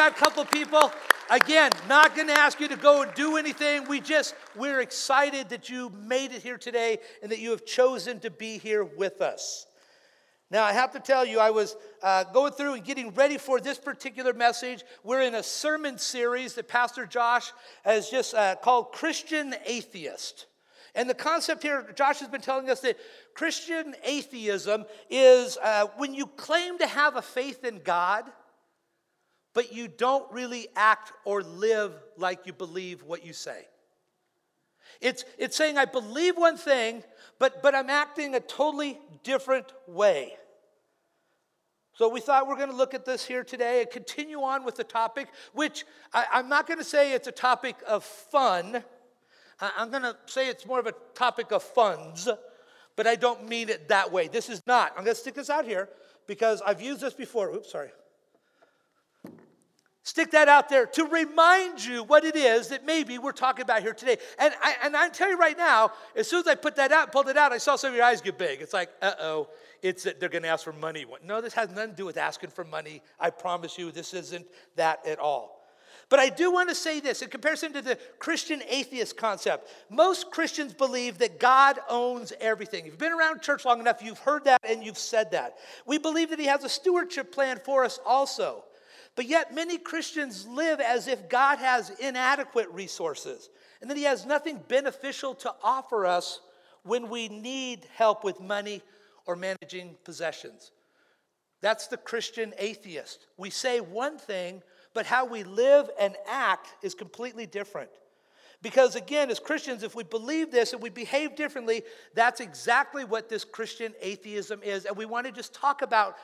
got a couple people. Again, not going to ask you to go and do anything. We just, we're excited that you made it here today and that you have chosen to be here with us. Now, I have to tell you, I was uh, going through and getting ready for this particular message. We're in a sermon series that Pastor Josh has just uh, called Christian Atheist. And the concept here, Josh has been telling us that Christian atheism is uh, when you claim to have a faith in God, but you don't really act or live like you believe what you say. It's, it's saying, I believe one thing, but, but I'm acting a totally different way. So we thought we're going to look at this here today and continue on with the topic, which I, I'm not going to say it's a topic of fun. I'm going to say it's more of a topic of funds, but I don't mean it that way. This is not. I'm going to stick this out here because I've used this before. Oops, sorry. Stick that out there to remind you what it is that maybe we're talking about here today. And I, and I tell you right now, as soon as I put that out, pulled it out, I saw some of your eyes get big. It's like, uh oh, it's they're going to ask for money. No, this has nothing to do with asking for money. I promise you, this isn't that at all. But I do want to say this in comparison to the Christian atheist concept. Most Christians believe that God owns everything. If you've been around church long enough, you've heard that and you've said that. We believe that He has a stewardship plan for us also. But yet, many Christians live as if God has inadequate resources and that He has nothing beneficial to offer us when we need help with money or managing possessions. That's the Christian atheist. We say one thing, but how we live and act is completely different. Because again, as Christians, if we believe this and we behave differently, that's exactly what this Christian atheism is. And we want to just talk about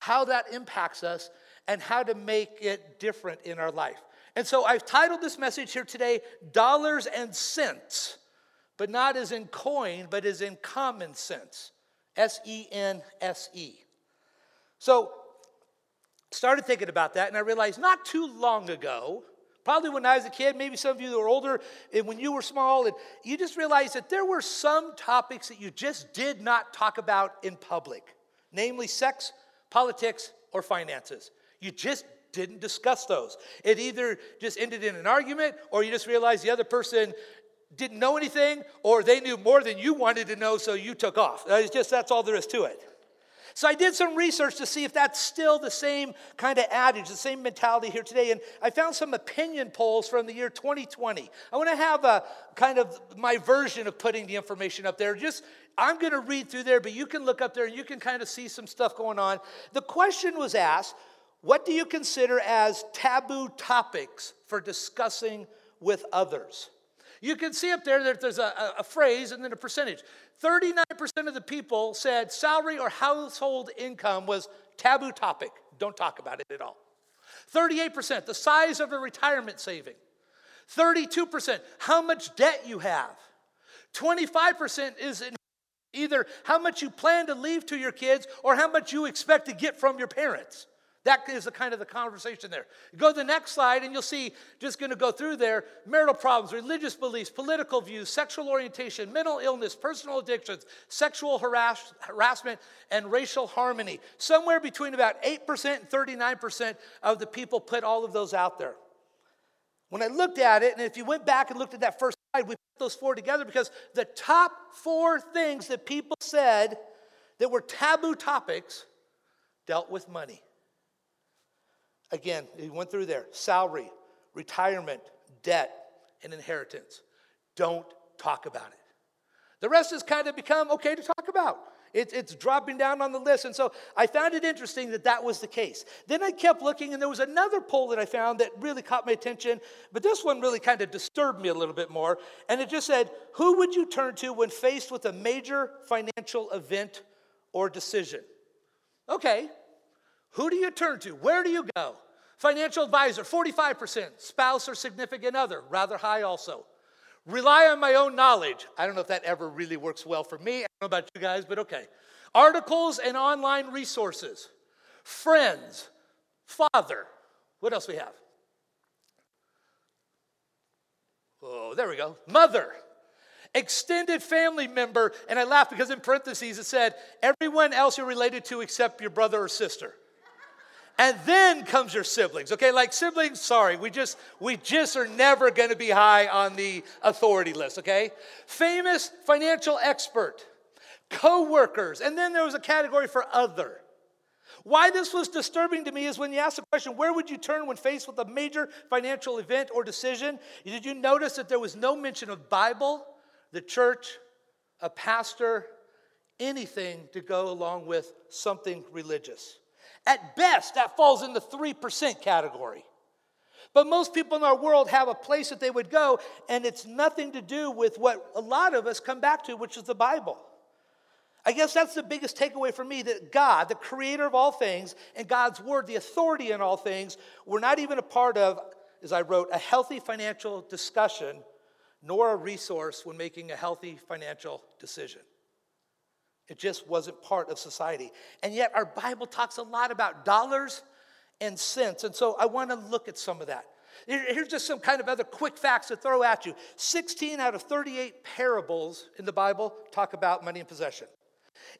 how that impacts us and how to make it different in our life. And so I've titled this message here today, Dollars and Cents, but not as in coin, but as in common sense. S E N S E. So started thinking about that, and I realized not too long ago, probably when I was a kid, maybe some of you that were older, and when you were small, and you just realized that there were some topics that you just did not talk about in public, namely sex, politics, or finances. You just didn't discuss those. It either just ended in an argument, or you just realized the other person didn't know anything, or they knew more than you wanted to know, so you took off. It's just that's all there is to it. So I did some research to see if that's still the same kind of adage, the same mentality here today. And I found some opinion polls from the year 2020. I want to have a kind of my version of putting the information up there. Just I'm going to read through there, but you can look up there and you can kind of see some stuff going on. The question was asked, what do you consider as taboo topics for discussing with others? You can see up there that there's a, a, phrase and then a percentage. 39% of the people said salary or household income was taboo topic. Don't talk about it at all. 38%, the size of a retirement saving. 32%, how much debt you have. 25% is either how much you plan to leave to your kids or how much you expect to get from your parents. That is the kind of the conversation there. Go to the next slide and you'll see, just going to go through there, marital problems, religious beliefs, political views, sexual orientation, mental illness, personal addictions, sexual harass- harassment, and racial harmony. Somewhere between about 8% and 39% of the people put all of those out there. When I looked at it, and if you went back and looked at that first slide, we put those four together because the top four things that people said that were taboo topics dealt with money. Again, he went through there salary, retirement, debt, and inheritance. Don't talk about it. The rest has kind of become okay to talk about. It, it's dropping down on the list. And so I found it interesting that that was the case. Then I kept looking, and there was another poll that I found that really caught my attention, but this one really kind of disturbed me a little bit more. And it just said, Who would you turn to when faced with a major financial event or decision? Okay, who do you turn to? Where do you go? Financial advisor, 45%. Spouse or significant other, rather high also. Rely on my own knowledge. I don't know if that ever really works well for me. I don't know about you guys, but okay. Articles and online resources. Friends. Father. What else we have? Oh, there we go. Mother. Extended family member. And I laugh because in parentheses it said, everyone else you're related to except your brother or sister. And then comes your siblings. Okay, like siblings, sorry, we just we just are never going to be high on the authority list, okay? Famous financial expert, co-workers, and then there was a category for other. Why this was disturbing to me is when you ask the question, where would you turn when faced with a major financial event or decision? Did you notice that there was no mention of Bible, the church, a pastor, anything to go along with something religious? At best, that falls in the 3% category. But most people in our world have a place that they would go, and it's nothing to do with what a lot of us come back to, which is the Bible. I guess that's the biggest takeaway for me that God, the creator of all things, and God's word, the authority in all things, were not even a part of, as I wrote, a healthy financial discussion, nor a resource when making a healthy financial decision. It just wasn't part of society. And yet, our Bible talks a lot about dollars and cents. And so, I want to look at some of that. Here's just some kind of other quick facts to throw at you 16 out of 38 parables in the Bible talk about money and possession.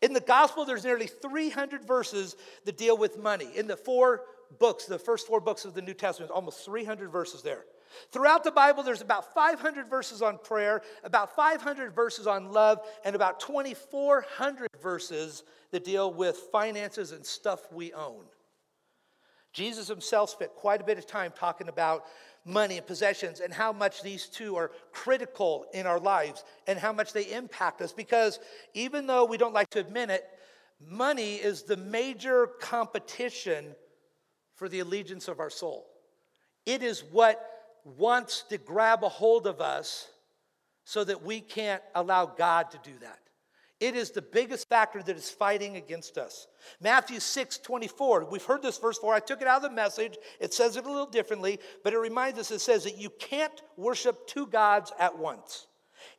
In the gospel, there's nearly 300 verses that deal with money. In the four books, the first four books of the New Testament, almost 300 verses there. Throughout the Bible, there's about 500 verses on prayer, about 500 verses on love, and about 2,400 verses that deal with finances and stuff we own. Jesus himself spent quite a bit of time talking about money and possessions and how much these two are critical in our lives and how much they impact us. Because even though we don't like to admit it, money is the major competition for the allegiance of our soul. It is what wants to grab a hold of us so that we can't allow God to do that. It is the biggest factor that is fighting against us. Matthew 6 24, we've heard this verse before. I took it out of the message. It says it a little differently, but it reminds us it says that you can't worship two gods at once.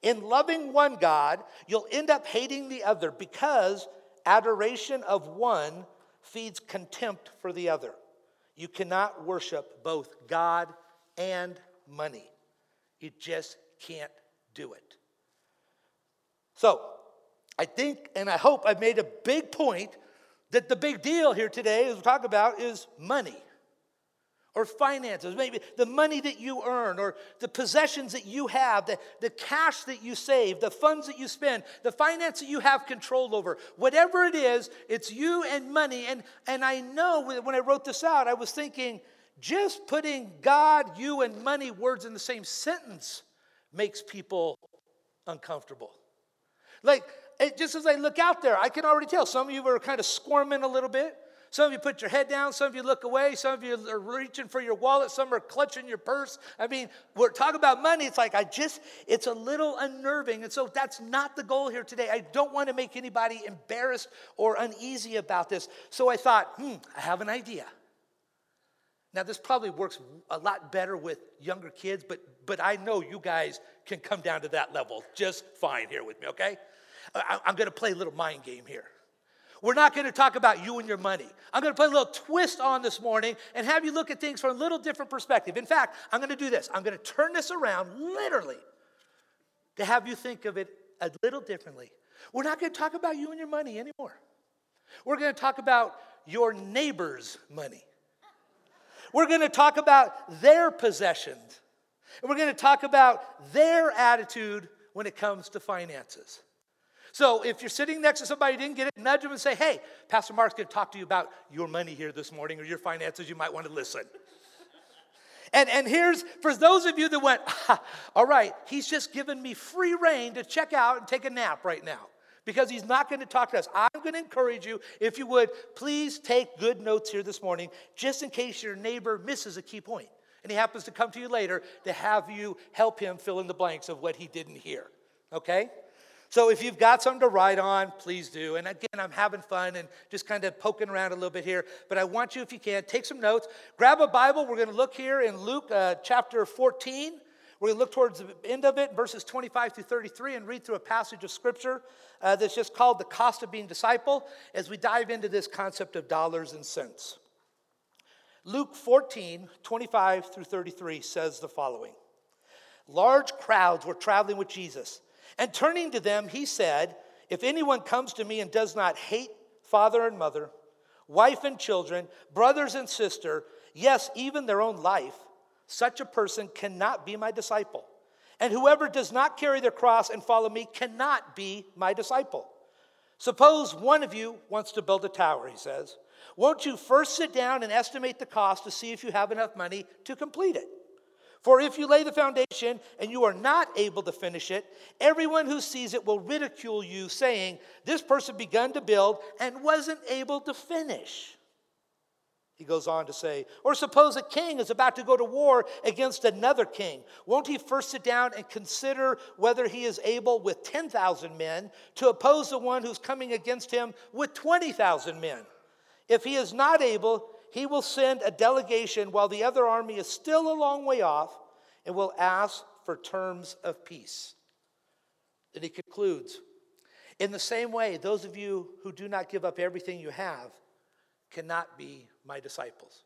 In loving one God, you'll end up hating the other because adoration of one feeds contempt for the other. You cannot worship both God and money. You just can't do it. So, I think and I hope I've made a big point that the big deal here today, as we talk about, is money or finances, maybe the money that you earn or the possessions that you have, the, the cash that you save, the funds that you spend, the finance that you have control over. Whatever it is, it's you and money. And, and I know when I wrote this out, I was thinking just putting God, you, and money words in the same sentence makes people uncomfortable. Like, it, just as I look out there, I can already tell some of you are kind of squirming a little bit. Some of you put your head down, some of you look away, some of you are reaching for your wallet, some are clutching your purse. I mean, we're talking about money. It's like I just, it's a little unnerving. And so that's not the goal here today. I don't want to make anybody embarrassed or uneasy about this. So I thought, hmm, I have an idea. Now, this probably works a lot better with younger kids, but, but I know you guys can come down to that level just fine here with me, okay? I'm going to play a little mind game here. We're not to talk about you and your money. I'm to put a little twist on this morning and have you look at things from a little different perspective. In fact, I'm to do this. I'm to turn this around literally to have you think of it a little differently. We're not to talk about you and your money anymore. We're to talk about your neighbor's money. We're going to talk about their possessions. And we're going to talk about their attitude when it comes to finances. So if you're sitting next to somebody who didn't get it, nudge them and say, hey, Pastor Mark's going to talk to you about your money here this morning or your finances. You might want to listen. and, and here's for those of you that went, ah, all right, he's just given me free reign to check out and take a nap right now because he's not going to talk to us. I'm going to encourage you, if you would, please take good notes here this morning, just in case your neighbor misses a key point and he happens to come to you later to have you help him fill in the blanks of what he didn't hear. Okay? So if you've got something to write on, please do. And again, I'm having fun and just kind of poking around a little bit here. But I want you, if you can, take some notes. Grab a Bible. We're going to look here in Luke uh, chapter 14. We're going to look towards the end of it, verses 25 through 33, and read through a passage of scripture uh, that's just called The Cost of Being Disciple as we dive into this concept of dollars and cents. Luke 14, 25 through 33 says the following Large crowds were traveling with Jesus. And turning to them, he said, If anyone comes to me and does not hate father and mother, wife and children, brothers and sister, yes, even their own life, such a person cannot be my disciple. And whoever does not carry their cross and follow me cannot be my disciple. Suppose one of you wants to build a tower, he says. Won't you first sit down and estimate the cost to see if you have enough money to complete it? For if you lay the foundation and you are not able to finish it, everyone who sees it will ridicule you, saying, This person begun to build and wasn't able to finish. He goes on to say, Or suppose a king is about to go to war against another king. Won't he first sit down and consider whether he is able with 10,000 men to oppose the one who's coming against him with 20,000 men? If he is not able, he will send a delegation while the other army is still a long way off and will ask for terms of peace. Then he concludes In the same way, those of you who do not give up everything you have cannot be my disciples.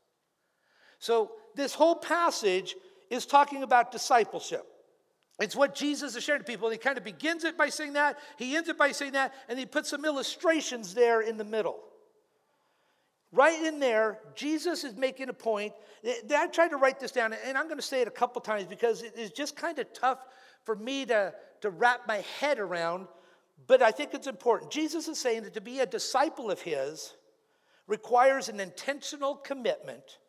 So, this whole passage is talking about discipleship. It's what Jesus is sharing to people. He kind of begins it by saying that, he ends it by saying that, and he puts some illustrations there in the middle. Right in there, Jesus is making a point. I tried to write this down, and I'm going to say it a couple times because it is just kind of tough for me to, to wrap my head around, but I think it's important. Jesus is saying that to be a disciple of his requires an intentional commitment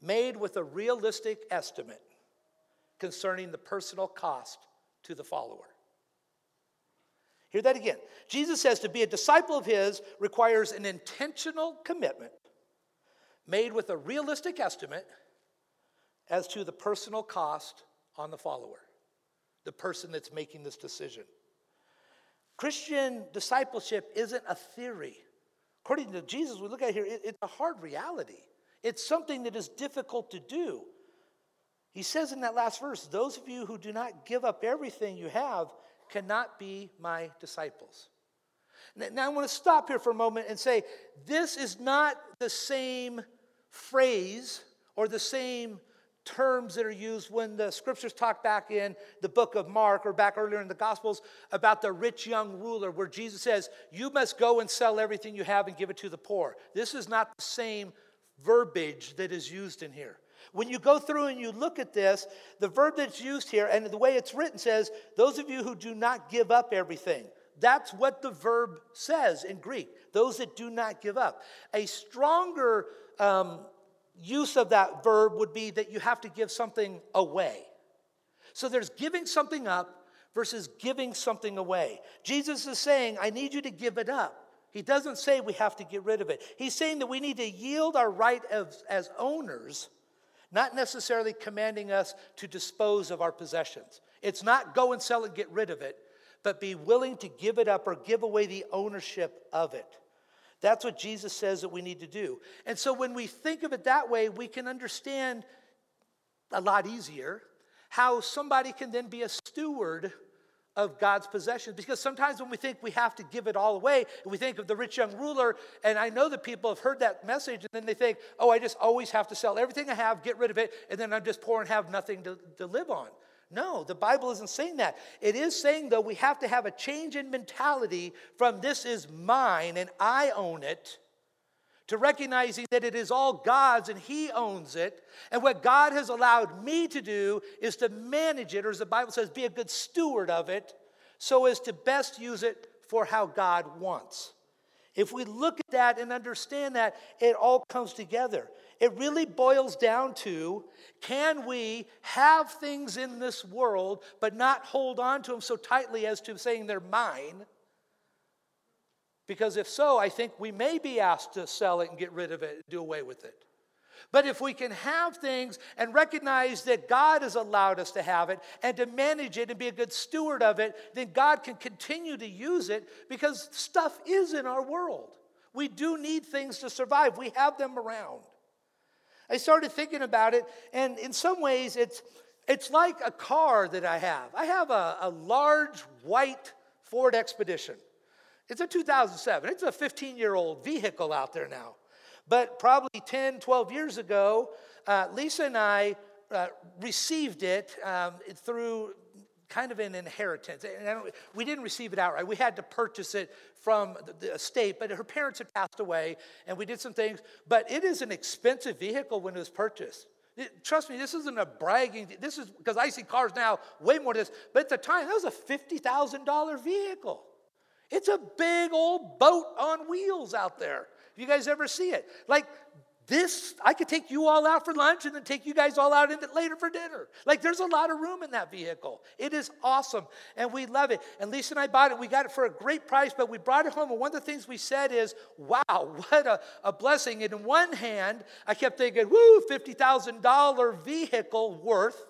made with a realistic estimate concerning the personal cost to the follower. Hear that again. Jesus says to be a disciple of his requires an intentional commitment made with a realistic estimate as to the personal cost on the follower, the person that's making this decision. Christian discipleship isn't a theory. According to Jesus, we look at here, it, it's a hard reality. It's something that is difficult to do. He says in that last verse, Those of you who do not give up everything you have cannot be my disciples. Now, I want to stop here for a moment and say this is not the same phrase or the same terms that are used when the scriptures talk back in the book of Mark or back earlier in the Gospels about the rich young ruler, where Jesus says, You must go and sell everything you have and give it to the poor. This is not the same verbiage that is used in here. When you go through and you look at this, the verb that's used here and the way it's written says, Those of you who do not give up everything. That's what the verb says in Greek, those that do not give up. A stronger um, use of that verb would be that you have to give something away. So there's giving something up versus giving something away. Jesus is saying, I need you to give it up. He doesn't say we have to get rid of it. He's saying that we need to yield our right as, as owners not necessarily commanding us to dispose of our possessions. It's not go and sell it, get rid of it, but be willing to give it up or give away the ownership of it. That's what Jesus says that we need to do. And so when we think of it that way, we can understand a lot easier how somebody can then be a steward of God's possessions. Because sometimes when we think we have to give it all away, we think of the rich young ruler, and I know that people have heard that message, and then they think, oh, I just always have to sell everything I have, get rid of it, and then I'm just poor and have nothing to, to live on. No, the Bible isn't saying that. It is saying, though, we have to have a change in mentality from this is mine and I own it to recognizing that it is all God's and He owns it. And what God has allowed me to do is to manage it, or as the Bible says, be a good steward of it, so as to best use it for how God wants. If we look at that and understand that, it all comes together. It really boils down to can we have things in this world but not hold on to them so tightly as to saying they're mine? Because if so, I think we may be asked to sell it and get rid of it, do away with it. But if we can have things and recognize that God has allowed us to have it and to manage it and be a good steward of it, then God can continue to use it because stuff is in our world. We do need things to survive, we have them around. I started thinking about it, and in some ways, it's, it's like a car that I have. I have a, a large white Ford Expedition. It's a 2007. It's a 15 year old vehicle out there now. But probably 10, 12 years ago, uh, Lisa and I uh, received it um, through kind of an inheritance. And we didn't receive it outright. We had to purchase it from the estate, but her parents had passed away, and we did some things. But it is an expensive vehicle when it was purchased. It, trust me, this isn't a bragging. This is because I see cars now way more than this. But at the time, that was a fifty thousand dollar vehicle. It's a big old boat on wheels out there. You guys ever see it, like this, I could take you all out for lunch and then take you guys all out in it later for dinner. Like there's a lot of room in that vehicle. It is awesome and we love it. And Lisa and I bought it. We got it for a great price, but we brought it home. And one of the things we said is, wow, what a, a blessing. And in one hand, I kept thinking, woo, $50,000 vehicle worth.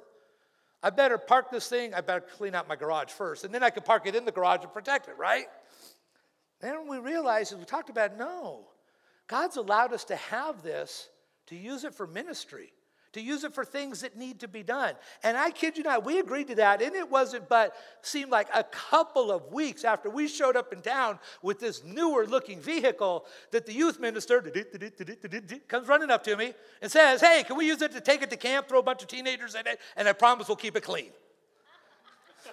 I better park this thing. I better clean out my garage first. And then I can park it in the garage and protect it, right? Then we realized, as we talked about, no. God's allowed us to have this to use it for ministry, to use it for things that need to be done. And I kid you not, we agreed to that, and it wasn't but seemed like a couple of weeks after we showed up in town with this newer looking vehicle that the youth minister comes running up to me and says, Hey, can we use it to take it to camp, throw a bunch of teenagers in it, and I promise we'll keep it clean.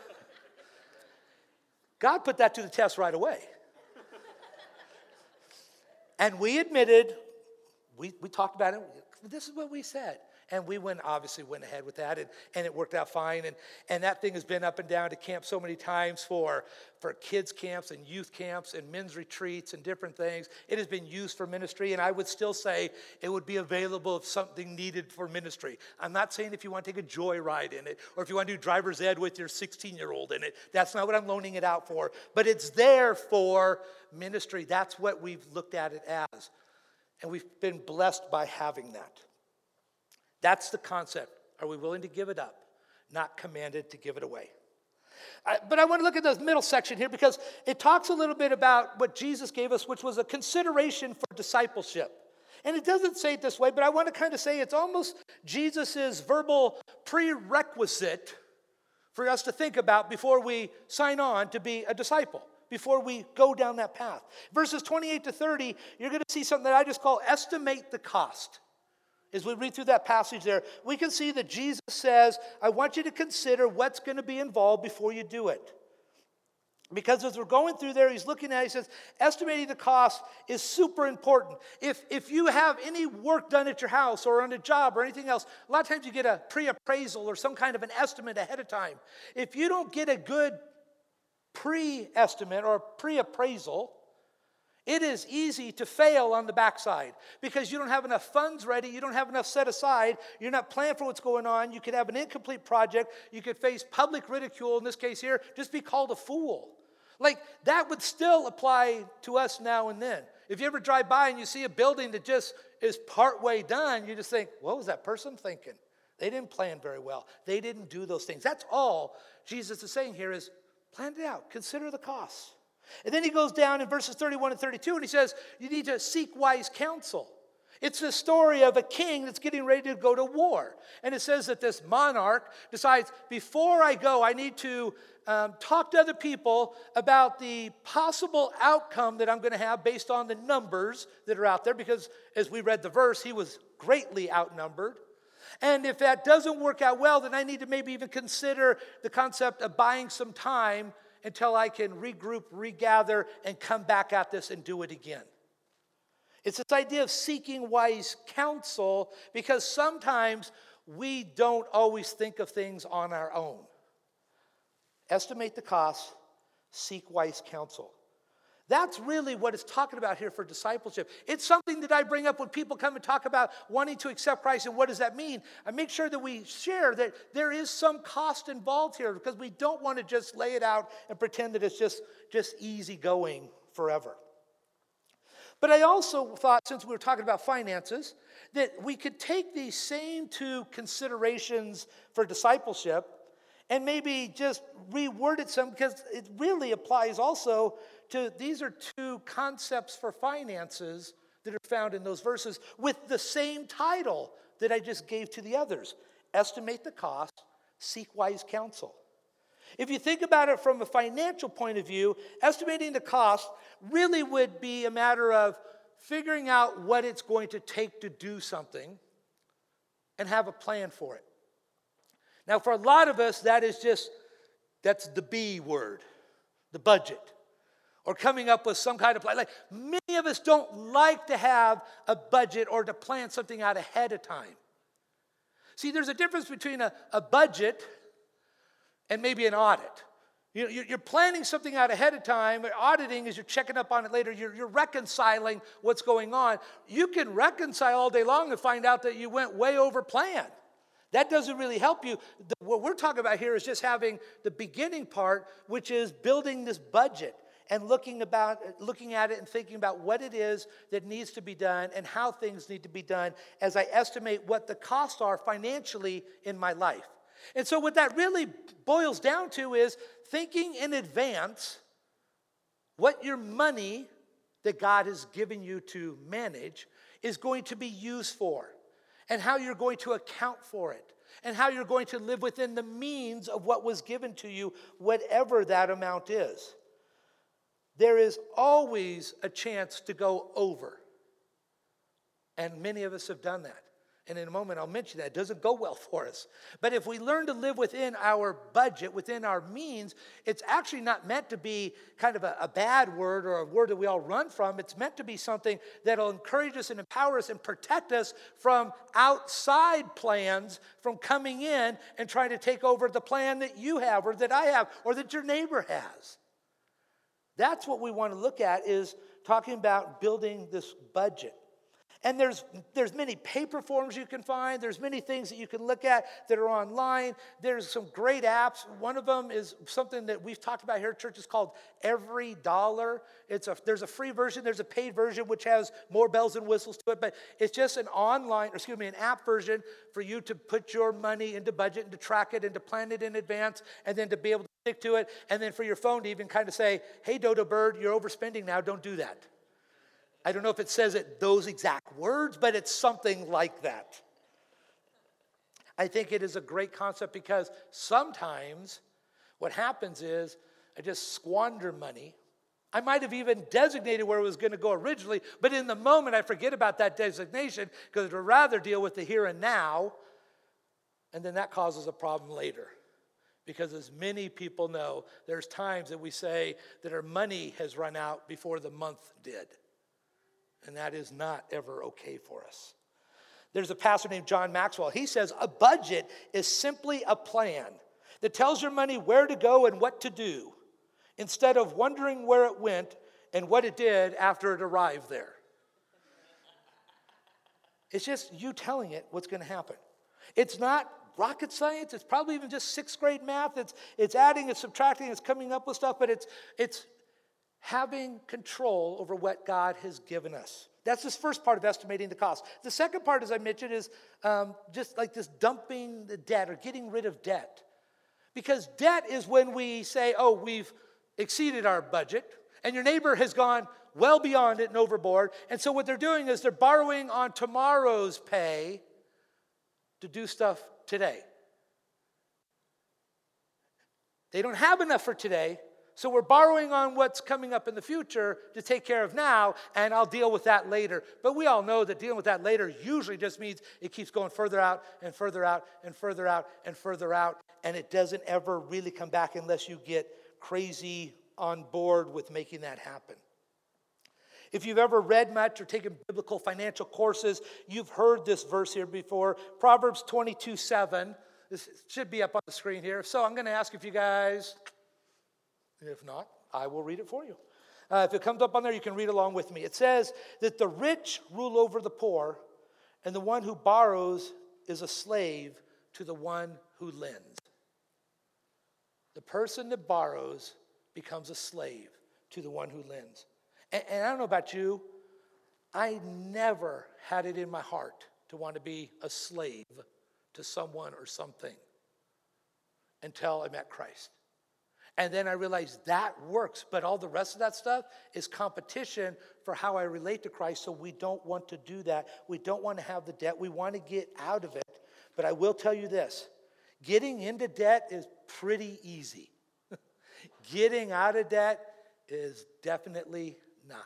God put that to the test right away. And we admitted, we, we talked about it, this is what we said. And we went, obviously went ahead with that, and, and it worked out fine. And, and that thing has been up and down to camp so many times for, for kids' camps and youth camps and men's retreats and different things. It has been used for ministry, and I would still say it would be available if something needed for ministry. I'm not saying if you want to take a joyride in it or if you want to do driver's ed with your 16 year old in it. That's not what I'm loaning it out for. But it's there for ministry. That's what we've looked at it as. And we've been blessed by having that. That's the concept. Are we willing to give it up? Not commanded to give it away. I, but I want to look at the middle section here because it talks a little bit about what Jesus gave us, which was a consideration for discipleship. And it doesn't say it this way, but I want to kind of say it's almost Jesus' verbal prerequisite for us to think about before we sign on to be a disciple, before we go down that path. Verses 28 to 30, you're going to see something that I just call estimate the cost. As we read through that passage there, we can see that Jesus says, I want you to consider what's going to be involved before you do it. Because as we're going through there, he's looking at it, he says, estimating the cost is super important. If, if you have any work done at your house or on a job or anything else, a lot of times you get a pre appraisal or some kind of an estimate ahead of time. If you don't get a good pre estimate or pre appraisal, it is easy to fail on the backside because you don't have enough funds ready, you don't have enough set aside, you're not planning for what's going on, you could have an incomplete project, you could face public ridicule, in this case here, just be called a fool. Like that would still apply to us now and then. If you ever drive by and you see a building that just is partway done, you just think, what was that person thinking? They didn't plan very well. They didn't do those things. That's all Jesus is saying here is plan it out, consider the costs. And then he goes down in verses 31 and 32 and he says, You need to seek wise counsel. It's the story of a king that's getting ready to go to war. And it says that this monarch decides, Before I go, I need to um, talk to other people about the possible outcome that I'm going to have based on the numbers that are out there. Because as we read the verse, he was greatly outnumbered. And if that doesn't work out well, then I need to maybe even consider the concept of buying some time until I can regroup, regather, and come back at this and do it again. It's this idea of seeking wise counsel because sometimes we don't always think of things on our own. Estimate the cost, seek wise counsel. That's really what it's talking about here for discipleship. It's something that I bring up when people come and talk about wanting to accept Christ and what does that mean. I make sure that we share that there is some cost involved here because we don't want to just lay it out and pretend that it's just, just easy going forever. But I also thought, since we were talking about finances, that we could take these same two considerations for discipleship and maybe just reword it some because it really applies also to these are two concepts for finances that are found in those verses with the same title that I just gave to the others estimate the cost, seek wise counsel. If you think about it from a financial point of view, estimating the cost really would be a matter of figuring out what it's going to take to do something and have a plan for it. Now, for a lot of us, that is just That's the B word, the budget. Or coming up with some kind of plan. Like many of us don't like to have a budget or to plan something out ahead of time. See, there's a difference between a, a budget and maybe an audit. You, you're planning something out ahead of time. Auditing is you're checking up on it later. You're, you're reconciling what's going on. You can reconcile all day long and find out that you went way over plan. That doesn't really help you. The, what we're talking about here is just having the beginning part, which is building this budget and looking about looking at it and thinking about what it is that needs to be done and how things need to be done as I estimate what the costs are financially in my life. And so what that really boils down to is thinking in advance what your money that God has given you to manage is going to be used for and how you're going to account for it and how you're going to live within the means of what was given to you, whatever that amount is. There is always a chance to go over. And many of us have done that. And in a moment, I'll mention that. It doesn't go well for us. But if we learn to live within our budget, within our means, it's actually not meant to be kind of a, a, bad word or a word that we all run from. It's meant to be something that'll encourage us and empower us and protect us from outside plans from coming in and trying to take over the plan that you have or that I have or that your neighbor has. That's what we want to look at is talking about building this budget. And there's, there's many paper forms you can find. There's many things that you can look at that are online. There's some great apps. One of them is something that we've talked about here at church. It's called Every Dollar. It's a, there's a free version. There's a paid version which has more bells and whistles to it. But it's just an online, or excuse me, an app version for you to put your money into budget and to track it and to plan it in advance and then to be able to stick to it. And then for your phone to even kind of say, hey, Dodo Bird, you're overspending now. Don't do that. I don't know if it says it those exact words, but it's something like that. I think it is a great concept because sometimes what happens is I just squander money. I might have even designated where it was going to go originally, but in the moment I forget about that designation because I'd rather deal with the here and now, and then that causes a problem later. Because as many people know, there's times that we say that our money has run out before the month did. And that is not ever okay for us. There's a pastor named John Maxwell. He says a budget is simply a plan that tells your money where to go and what to do instead of wondering where it went and what it did after it arrived there. It's just you telling it what's going to happen. It's not rocket science. It's probably even just sixth grade math. It's, it's adding, it's subtracting, it's coming up with stuff, but it's, it's having control over what God has given us. That's this first part of estimating the cost. The second part, as I mentioned, is um, just like this dumping the debt or getting rid of debt. Because debt is when we say, oh, we've exceeded our budget, and your neighbor has gone well beyond it and overboard. And so what they're doing is they're borrowing on tomorrow's pay to do stuff today. They don't have enough for today, so we're borrowing on what's coming up in the future to take care of now, and I'll deal with that later. But we all know that dealing with that later usually just means it keeps going further out and further out and further out and further out, and it doesn't ever really come back unless you get crazy on board with making that happen. If you've ever read much or taken biblical financial courses, you've heard this verse here before Proverbs 22 7. This should be up on the screen here. So I'm going to ask if you guys if not, I will read it for you. Uh, if it comes up on there, you can read along with me. It says that the rich rule over the poor, and the one who borrows is a slave to the one who lends. The person that borrows becomes a slave to the one who lends. And, and I don't know about you, I never had it in my heart to want to be a slave to someone or something until I met Christ. And then I realized that works, but all the rest of that stuff is competition for how I relate to Christ. So we don't want to do that. We don't want to have the debt. We want to get out of it. But I will tell you this getting into debt is pretty easy, getting out of debt is definitely not.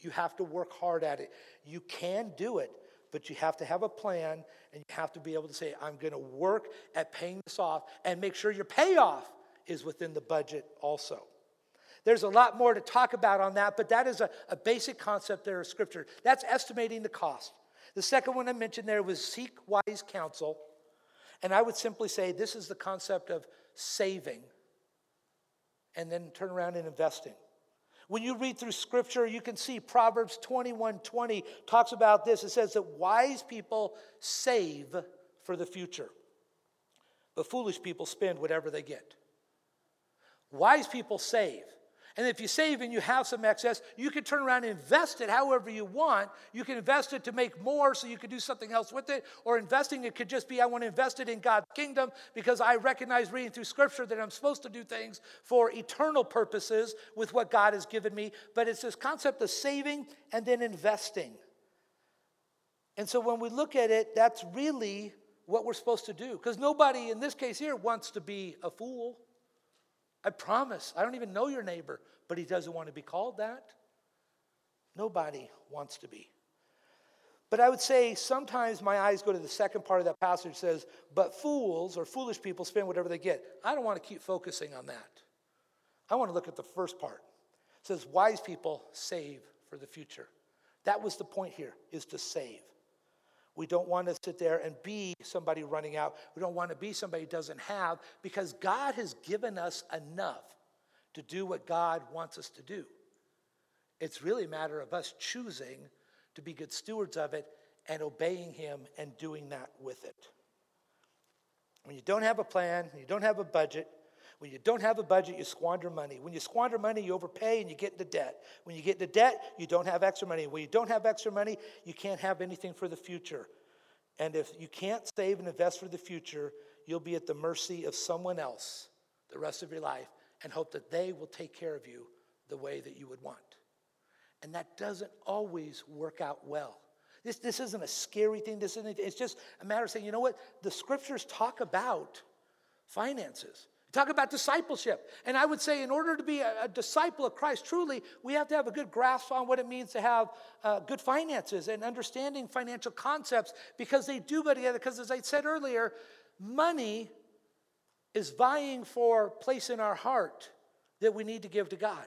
You have to work hard at it. You can do it, but you have to have a plan and you have to be able to say, I'm going to work at paying this off and make sure your payoff is within the budget also. There's a lot more to talk about on that, but that is a, a basic concept there of Scripture. That's estimating the cost. The second one I mentioned there was seek wise counsel. And I would simply say this is the concept of saving and then turn around and investing. When you read through scripture, you can see Proverbs 21 20 talks about this. It says that wise people save for the future, but foolish people spend whatever they get. Wise people save. And if you save and you have some excess, you can turn around and invest it however you want. You can invest it to make more so you can do something else with it. Or investing it could just be I want to invest it in God's kingdom because I recognize reading through scripture that I'm supposed to do things for eternal purposes with what God has given me. But it's this concept of saving and then investing. And so when we look at it, that's really what we're supposed to do. Because nobody in this case here wants to be a fool. I promise, I don't even know your neighbor, but he doesn't want to be called that. Nobody wants to be. But I would say sometimes my eyes go to the second part of that passage says, but fools or foolish people spend whatever they get. I don't want to keep focusing on that. I want to look at the first part. It says, wise people save for the future. That was the point here, is to save. We don't want to sit there and be somebody running out. We don't want to be somebody who doesn't have because God has given us enough to do what God wants us to do. It's really a matter of us choosing to be good stewards of it and obeying Him and doing that with it. When you don't have a plan, you don't have a budget, when you don't have a budget, you squander money. When you squander money, you overpay and you get into debt. When you get into debt, you don't have extra money. When you don't have extra money, you can't have anything for the future. And if you can't save and invest for the future, you'll be at the mercy of someone else the rest of your life and hope that they will take care of you the way that you would want. And that doesn't always work out well. This, this isn't a scary thing. This isn't, it's just a matter of saying, you know what? The scriptures talk about finances. Talk about discipleship. And I would say, in order to be a, a, disciple of Christ truly, we have to have a good grasp on what it means to have uh, good finances and understanding financial concepts because they do go together. Because, as I said earlier, money is vying for place in our heart that we need to give to God.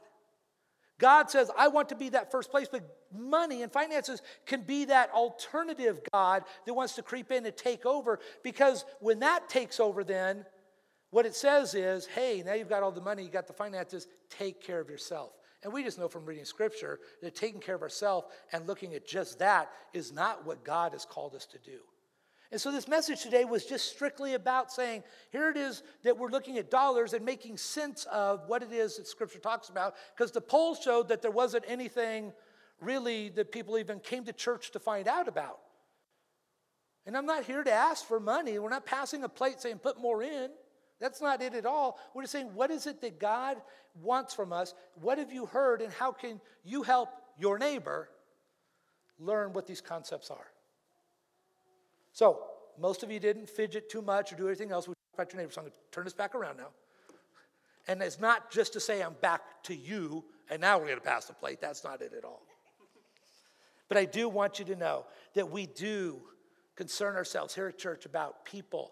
God says, I want to be that first place, but money and finances can be that alternative God that wants to creep in and take over because when that takes over, then what it says is, hey, now you've got all the money, you've got the finances, take care of yourself. And we just know from reading scripture that taking care of ourselves and looking at just that is not what God has called us to do. And so this message today was just strictly about saying, here it is that we're looking at dollars and making sense of what it is that scripture talks about. Because the polls showed that there wasn't anything really that people even came to church to find out about. And I'm not here to ask for money. We're not passing a plate saying, put more in. That's not it at all. We're just saying, what is it that God wants from us? What have you heard, and how can you help your neighbor learn what these concepts are? So, most of you didn't fidget too much or do anything else. We talked about your neighbor, so I'm going to turn this back around now. And it's not just to say I'm back to you and now we're going to pass the plate. That's not it at all. But I do want you to know that we do concern ourselves here at church about people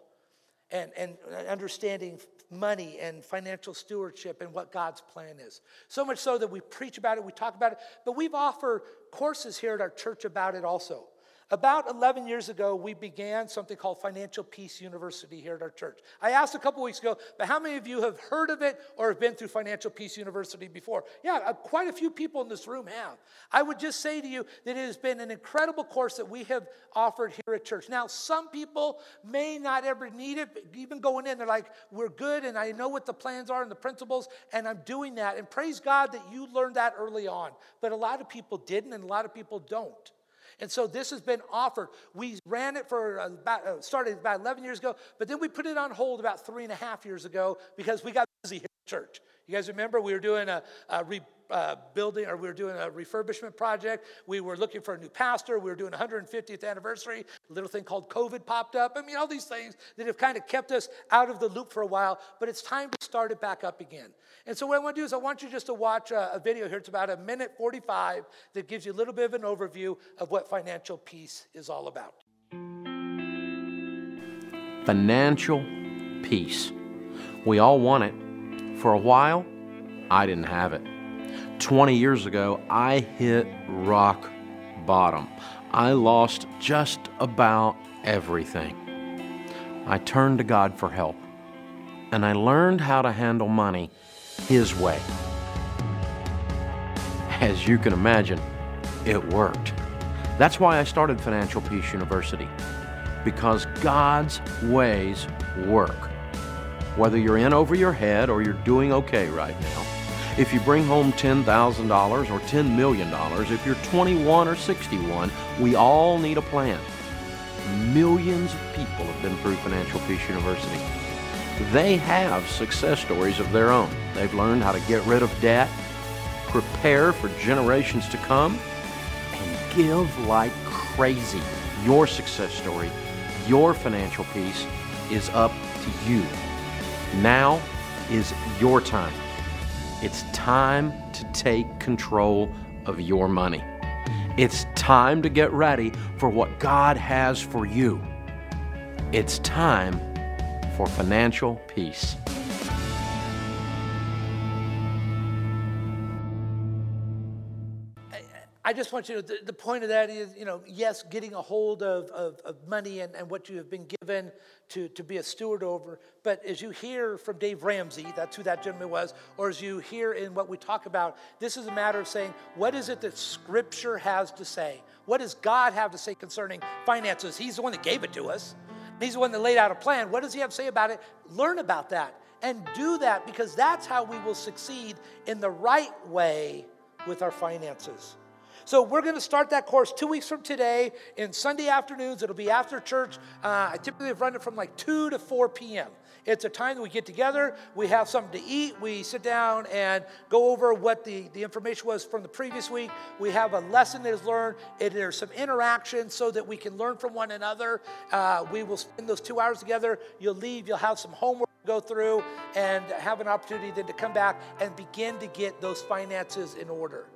and, and understanding money and financial stewardship and what God's plan is. So much so that we preach about it, we talk about it, but we've offered courses here at our church about it also. About 11 years ago, we began something called Financial Peace University here at our church. I asked a couple weeks ago, but how many of you have heard of it or have been through Financial Peace University before? Yeah, uh, quite a few people in this room have. I would just say to you that it has been an incredible course that we have offered here at church. Now, some people may not ever need it, even going in, they're like, we're good and I know what the plans are and the principles, and I'm doing that. And praise God that you learned that early on. But a lot of people didn't, and a lot of people don't. And so this has been offered. We ran it for about, uh, started about 11 years ago, but then we put it on hold about three and a half years ago because we got busy here at church. You guys remember we were doing a, a re, uh, building or we were doing a refurbishment project. We were looking for a new pastor. We were doing 150th anniversary. A little thing called COVID popped up. I mean, all these things that have kind of kept us out of the loop for a while, but it's time to start it back up again. And so, what I want to do is, I want you just to watch a, a video here. It's about a minute 45 that gives you a little bit of an overview of what financial peace is all about. Financial peace. We all want it. For a while, I didn't have it. 20 years ago, I hit rock bottom. I lost just about everything. I turned to God for help, and I learned how to handle money His way. As you can imagine, it worked. That's why I started Financial Peace University, because God's ways work. Whether you're in over your head or you're doing okay right now, if you bring home $10,000 or $10 million, if you're 21 or 61, we all need a plan. Millions of people have been through Financial Peace University. They have success stories of their own. They've learned how to get rid of debt, prepare for generations to come, and give like crazy. Your success story, your financial peace is up to you. Now is your time. It's time to take control of your money. It's time to get ready for what God has for you. It's time for financial peace. I just want you to, the, the, point of that is, you know, yes, getting a hold of, of, of, money and, and what you have been given to, to be a steward over. But as you hear from Dave Ramsey, that's who that gentleman was, or as you hear in what we talk about, this is a matter of saying, what is it that Scripture has to say? What does God have to say concerning finances? He's the one that gave it to us, He's the one that laid out a plan. What does He have to say about it? Learn about that and do that because that's how we will succeed in the right way with our finances. So we're going to start that course two weeks from today in Sunday afternoons. It'll be after church. Uh, I typically run it from like 2 to 4 p.m. It's a time that we get together, we have something to eat, we sit down and go over what the, the information was from the previous week. We have a lesson that is learned, and there's some interaction so that we can learn from one another. Uh, we will spend those two hours together. You'll leave, you'll have some homework to go through, and have an opportunity then to come back and begin to get those finances in order.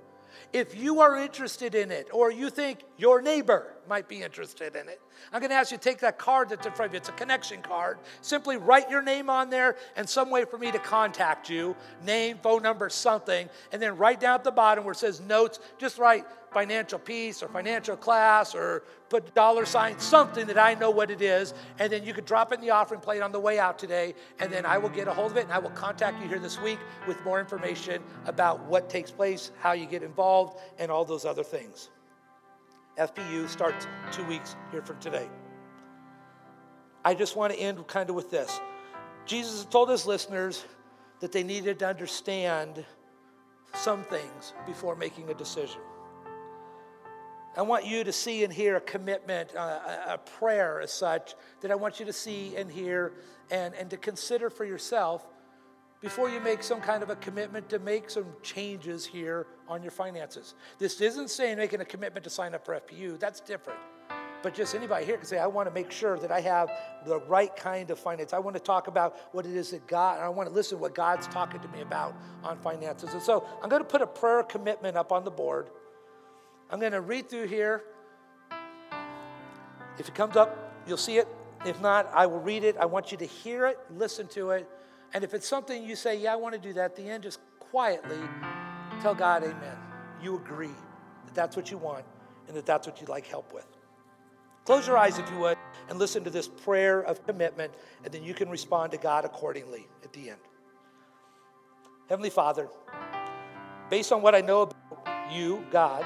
If you are interested in it, or you think your neighbor might be interested in it, I'm going to ask you to take that card that's in front of you. It's a connection card. Simply write your name on there and some way for me to contact you name, phone number, something. And then write down at the bottom where it says notes, just write financial peace or financial class or put dollar sign, something that I know what it is. And then you could drop in the offering plate on the way out today. And then I will get a hold of it and I will contact you here this week with more information about what takes place, how you get involved, and all those other things. FPU starts two weeks here from today. I just want to end kind of with this. Jesus told his listeners that they needed to understand some things before making a decision. I want you to see and hear a commitment, uh, a prayer as such, that I want you to see and hear and, and to consider for yourself before you make some kind of a commitment to make some changes here on your finances. This isn't saying making a commitment to sign up for FPU, that's different. But just anybody here can say, I want to make sure that I have the right kind of finance. I want to talk about what it is that God, and I want to listen to what God's talking to me about on finances. And so I'm going to put a prayer commitment up on the board. I'm going to read through here. If it comes up, you'll see it. If not, I will read it. I want you to hear it, listen to it. And if it's something you say, yeah, I want to do that, at the end, just quietly tell God, amen. You agree that that's what you want and that that's what you'd like help with. Close your eyes, if you would, and listen to this prayer of commitment, and then you can respond to God accordingly at the end. Heavenly Father, based on what I know about you, God,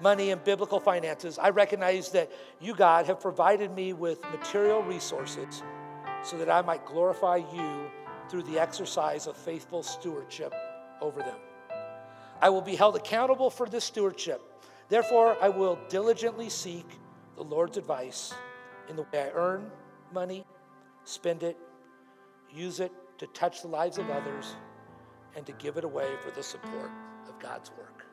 money and biblical finances, I recognize that you, God, have provided me with material resources so that I might glorify you through the exercise of faithful stewardship over them. I will be held accountable for this stewardship. Therefore, I will diligently seek the Lord's advice in the way I earn money, spend it, use it to touch the lives of others, and to give it away for the support of God's work.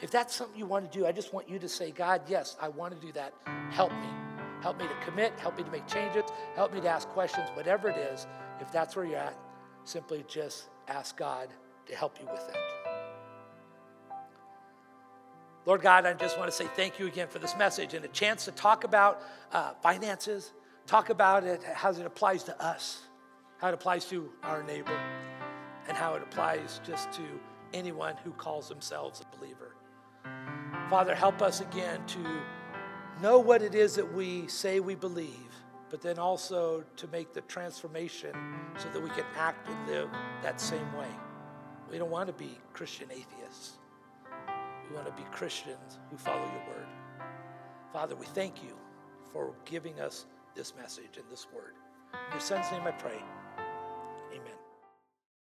If that's something you want to do, I just want you to say, God, yes, I want to do that. Help me. Help me to commit. Help me to make changes. Help me to ask questions, whatever it is. If that's where you're at, simply just ask God to help you with it. Lord God, I just want to say thank you again for this message and a chance to talk about uh, finances, talk about it, how it applies to us, how it applies to our neighbor. and how it applies just to anyone who calls themselves a believer. Father, help us again to know what it is that we say we believe, but then also to make the transformation so that we can act and live that same way. We don't want to be Christian atheists. We want to be Christians who follow your word. Father, we thank you for giving us this message and this word. In your son's name I pray.